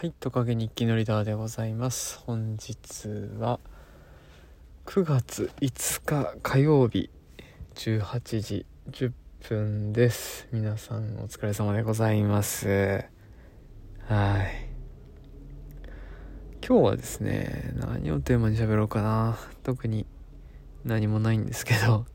はい、トカゲ日記のリーダーでございます。本日は9月5日火曜日18時10分です。皆さんお疲れ様でございます。はい。今日はですね、何をテーマに喋ろうかな。特に何もないんですけど、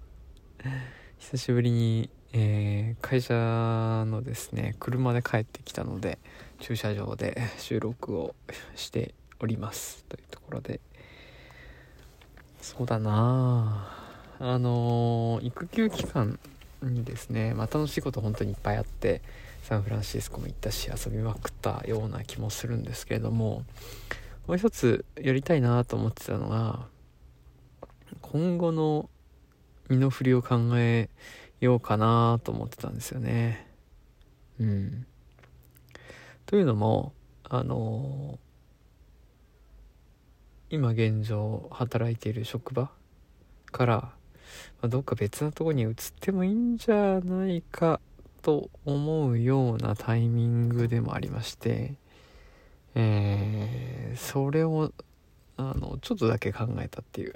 久しぶりに、えー会社のですね、車で帰ってきたので、駐車場で収録をしておりますというところで。そうだなあ。あのー育休期間にですね、まあ、楽しいこと本当にいっぱいあってサンフランシスコも行ったし遊びまくったような気もするんですけれどももう一つやりたいなと思ってたのが今後の身の振りを考えようかなと思ってたんですよね。うん。というのもあの今現状働いている職場から、まどっか別なとこに移ってもいいんじゃないかと思うようなタイミングでもありまして、えーそれをあのちょっとだけ考えたっていう。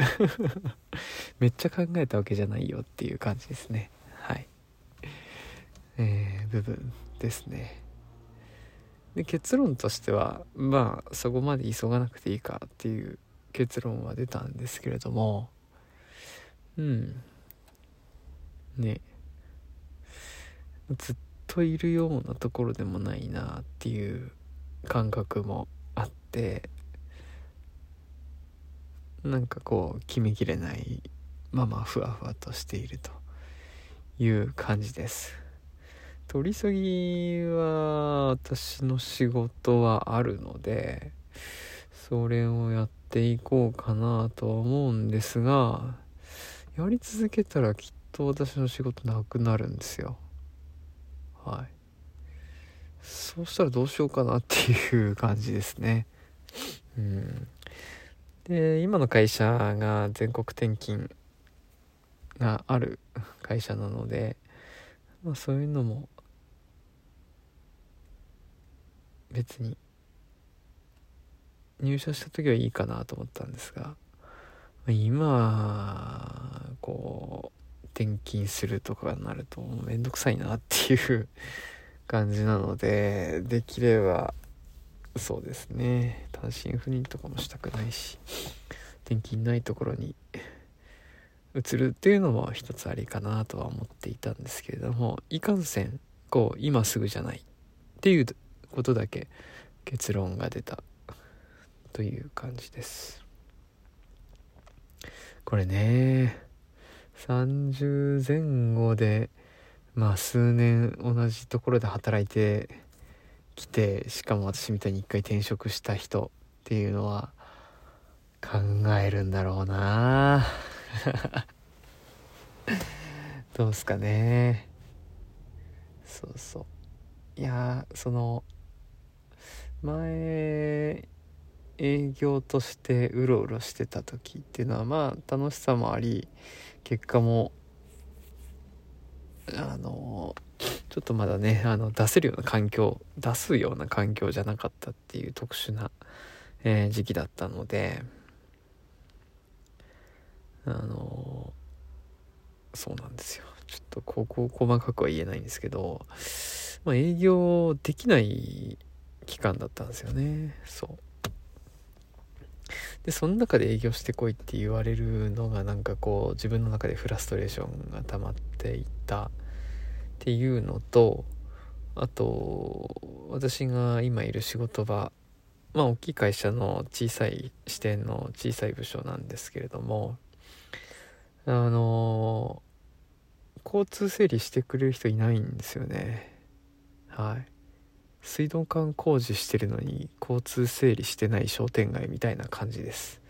めっちゃ考えたわけじゃないよっていう感じですね。えー部分ですね。で結論としてはまあそこまで急がなくていいかっていう結論は出たんですけれどもうん。ね。ずっといるようなところでもないなっていう感覚もあってなんかこう決めきれないままふわふわとしているという感じです。取り急ぎは私の仕事はあるのでそれをやっていこうかなとは思うんですがやり続けたらきっと私の仕事なくなるんですよ。はい。そうしたらどうしようかなっていう感じですね。うん。で今の会社が全国転勤がある会社なのでまあそういうのも別に。入社した時はいいかなと思ったんですが今こう転勤するとかになるとめんどくさいなっていう 感じなのでできればそうですね。単身赴任とかもしたくないし転勤ないところに 移るっていうのも一つありかなとは思っていたんですけれどもいかんせんこう今すぐじゃないっていうことだけ結論が出たという感じです。これね30前後でまあ数年同じところで働いてきてしかも私みたいに一回転職した人っていうのは考えるんだろうな。どうすかね。そうそう。いやその前営業としてうろうろしてた時っていうのはまあ楽しさもあり結果もあのちょっとまだねあの出せるような環境出すような環境じゃなかったっていう特殊な、えー時期だったのであのそうなんですよ。ちょっとここ細かくは言えないんですけど、まあ、営業できない期間だったんですよね。そう。でその中で営業してこいって言われるのがなんかこう自分の中でフラストレーションが溜まっていたっていうのとあと私が今いる仕事場まあ大きい会社の小さい支店の小さい部署なんですけれどもあの交通整理してくれる人いないんですよね。はい。水道管工事してるのに交通整理してない商店街みたいな感じです。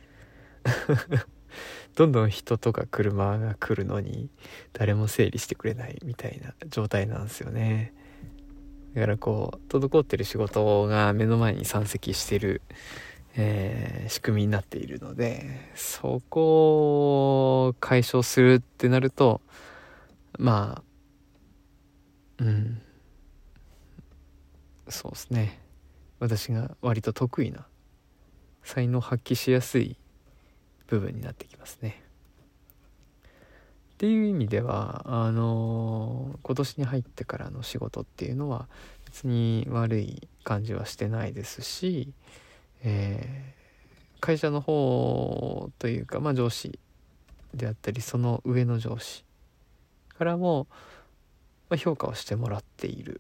どんどん人とか車が来るのに誰も整理してくれないみたいな状態なんですよね。だからこう滞ってる仕事が目の前に山積してる、えー仕組みになっているのでそこを解消するってなるとまあうん。そうですね私が割と得意な才能発揮しやすい部分になってきますね。っていう意味ではあの今年に入ってからの仕事っていうのは別に悪い感じはしてないですし、えー、会社の方というか、まあ、上司であったりその上の上司からも、ま、評価をしてもらっている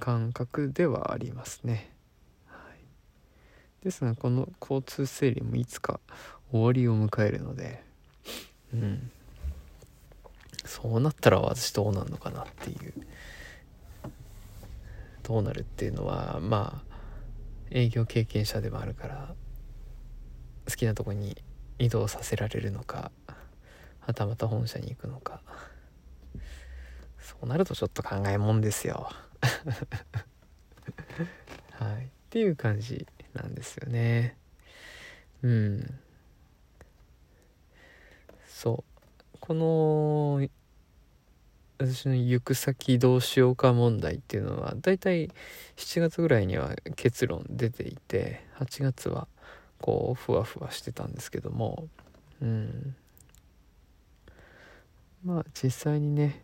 感覚ではありますね。はい、ですがこの交通整理もいつか終わりを迎えるので、うん、そうなったら私どうなるのかなっていう。どうなるっていうのはまあ営業経験者でもあるから好きなとこに移動させられるのかはたまた本社に行くのか。そうなるとちょっと考えもんですよ。はい。っていう感じなんですよね。うん。そう。この私の行く先どうしようか問題っていうのはだいたい7月ぐらいには結論出ていて8月はこうふわふわしてたんですけども。うん。まあ実際にね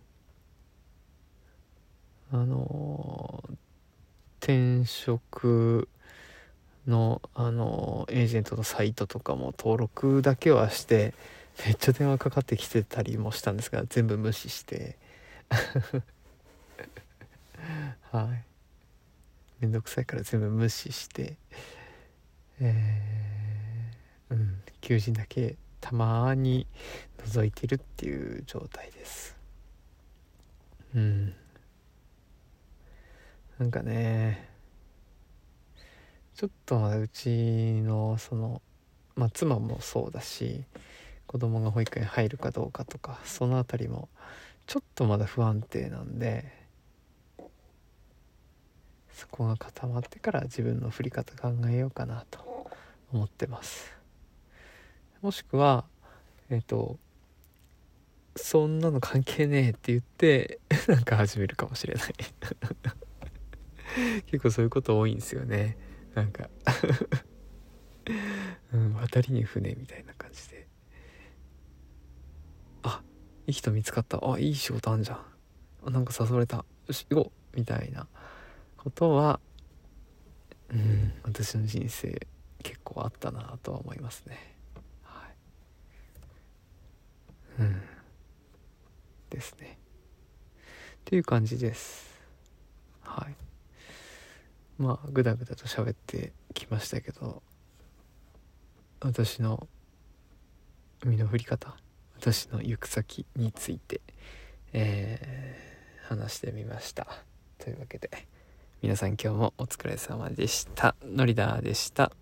あの転職のあのエージェントのサイトとかも登録だけはしてめっちゃ電話かかってきてたりもしたんですが全部無視して。はい。めんどくさいから全部無視して。えー、うん。求人だけたまに覗いてるっていう状態です。うん。なんかねちょっとうちのそのまあ妻もそうだし子供が保育園入るかどうかとかその辺りもちょっとまだ不安定なんでそこが固まってから自分の振り方考えようかなと思ってます。もしくはえっ、とそんなの関係ねえって言ってなんか始めるかもしれない。結構そういうこと多いんですよね。なんか。うん渡りに船みたいな感じで。あいい人見つかった。あいい仕事あんじゃん。あなんか誘われた。よし行こう。みたいな。ことはうん私の人生結構あったなとは思いますね。はい。うん。ですね。っていう感じです。はい。まあぐだぐだと喋ってきましたけど私の身の振り方私の行く先について、えー、話してみました。というわけで皆さん今日もお疲れ様でした。のりだでした。